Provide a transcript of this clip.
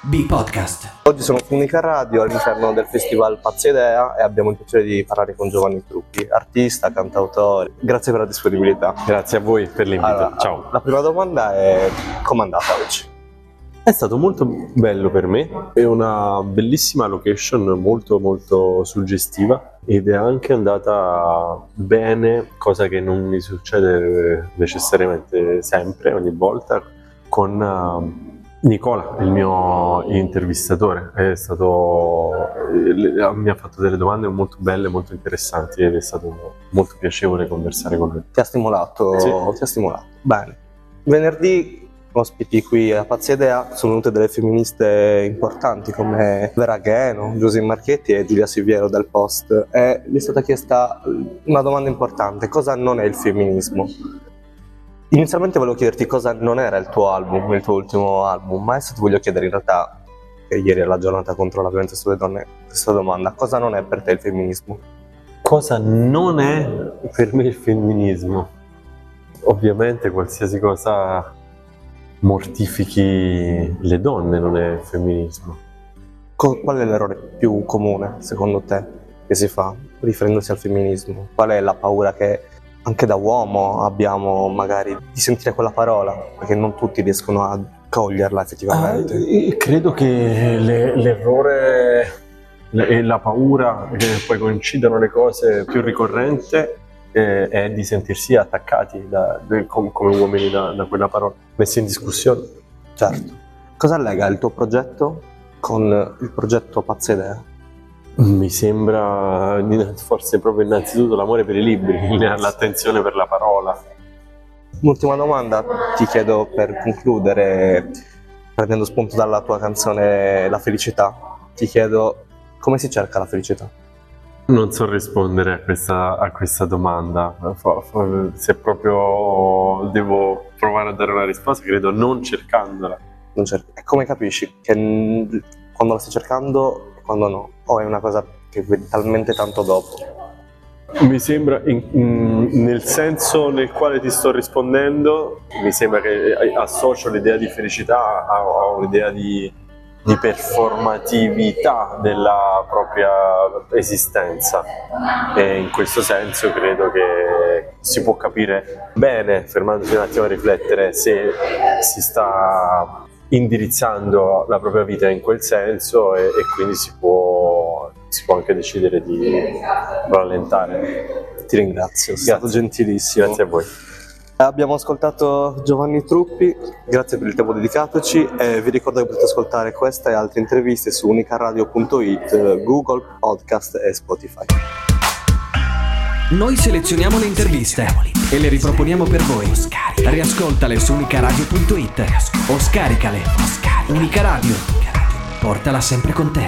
B-Podcast. Oggi sono su Unica Radio all'interno del festival Pazza Idea e abbiamo il piacere di parlare con Giovanni Truppi, artista, cantautore. Grazie per la disponibilità. Grazie a voi per l'invito. Allora, Ciao. La prima domanda è com'è andata oggi? È stato molto bello per me, è una bellissima location, molto molto suggestiva ed è anche andata bene, cosa che non mi succede necessariamente sempre, ogni volta, con uh, Nicola, il mio intervistatore, è stato, eh, mi ha fatto delle domande molto belle, molto interessanti ed è stato molto piacevole conversare con lui. Ti ha stimolato? Sì. Ti ha stimolato. Bene. Venerdì ospiti qui a Pazza Idea sono venute delle femministe importanti come Vera Gheno, Giuseppe Marchetti e Giulia Siviero del Post e gli è stata chiesta una domanda importante, cosa non è il femminismo? Inizialmente volevo chiederti cosa non era il tuo album, il tuo ultimo album, ma adesso ti voglio chiedere in realtà, che ieri è la giornata contro la violenza sulle donne, questa domanda, cosa non è per te il femminismo? Cosa non è per me il femminismo? Ovviamente qualsiasi cosa mortifichi le donne non è femminismo. Co- qual è l'errore più comune, secondo te, che si fa riferendosi al femminismo? Qual è la paura che anche da uomo abbiamo magari di sentire quella parola, perché non tutti riescono a coglierla effettivamente. Eh, credo che le- l'errore e la paura che poi coincidano le cose più ricorrente eh, è di sentirsi attaccati da- de- com- come uomini da, da quella parola, messi in discussione. Certo. Cosa lega il tuo progetto con il progetto Pazza Idea? Mi sembra forse proprio innanzitutto l'amore per i libri, l'attenzione per la parola. Un'ultima domanda ti chiedo per concludere, prendendo spunto dalla tua canzone La felicità, ti chiedo come si cerca la felicità? Non so rispondere a questa, a questa domanda, se proprio devo provare a dare una risposta, credo non cercandola. Non cer- e come capisci che quando la stai cercando e quando no? O è una cosa che vedi talmente tanto dopo? Mi sembra, in- in- nel senso nel quale ti sto rispondendo, mi sembra che associo l'idea di felicità a, a un'idea di, di performatività della propria esistenza. E in questo senso credo che si può capire bene, fermandosi un attimo a riflettere, se si sta indirizzando la propria vita in quel senso e, e quindi si può, si può anche decidere di rallentare. Ti ringrazio, sei stato gentilissimo. Grazie a voi. Abbiamo ascoltato Giovanni Truppi, grazie per il tempo dedicatoci e vi ricordo che potete ascoltare questa e altre interviste su unicaradio.it, Google Podcast e Spotify. Noi selezioniamo le interviste e le riproponiamo per voi. Riascoltale su unicaradio.it o scaricale. Unica Radio. Portala sempre con te.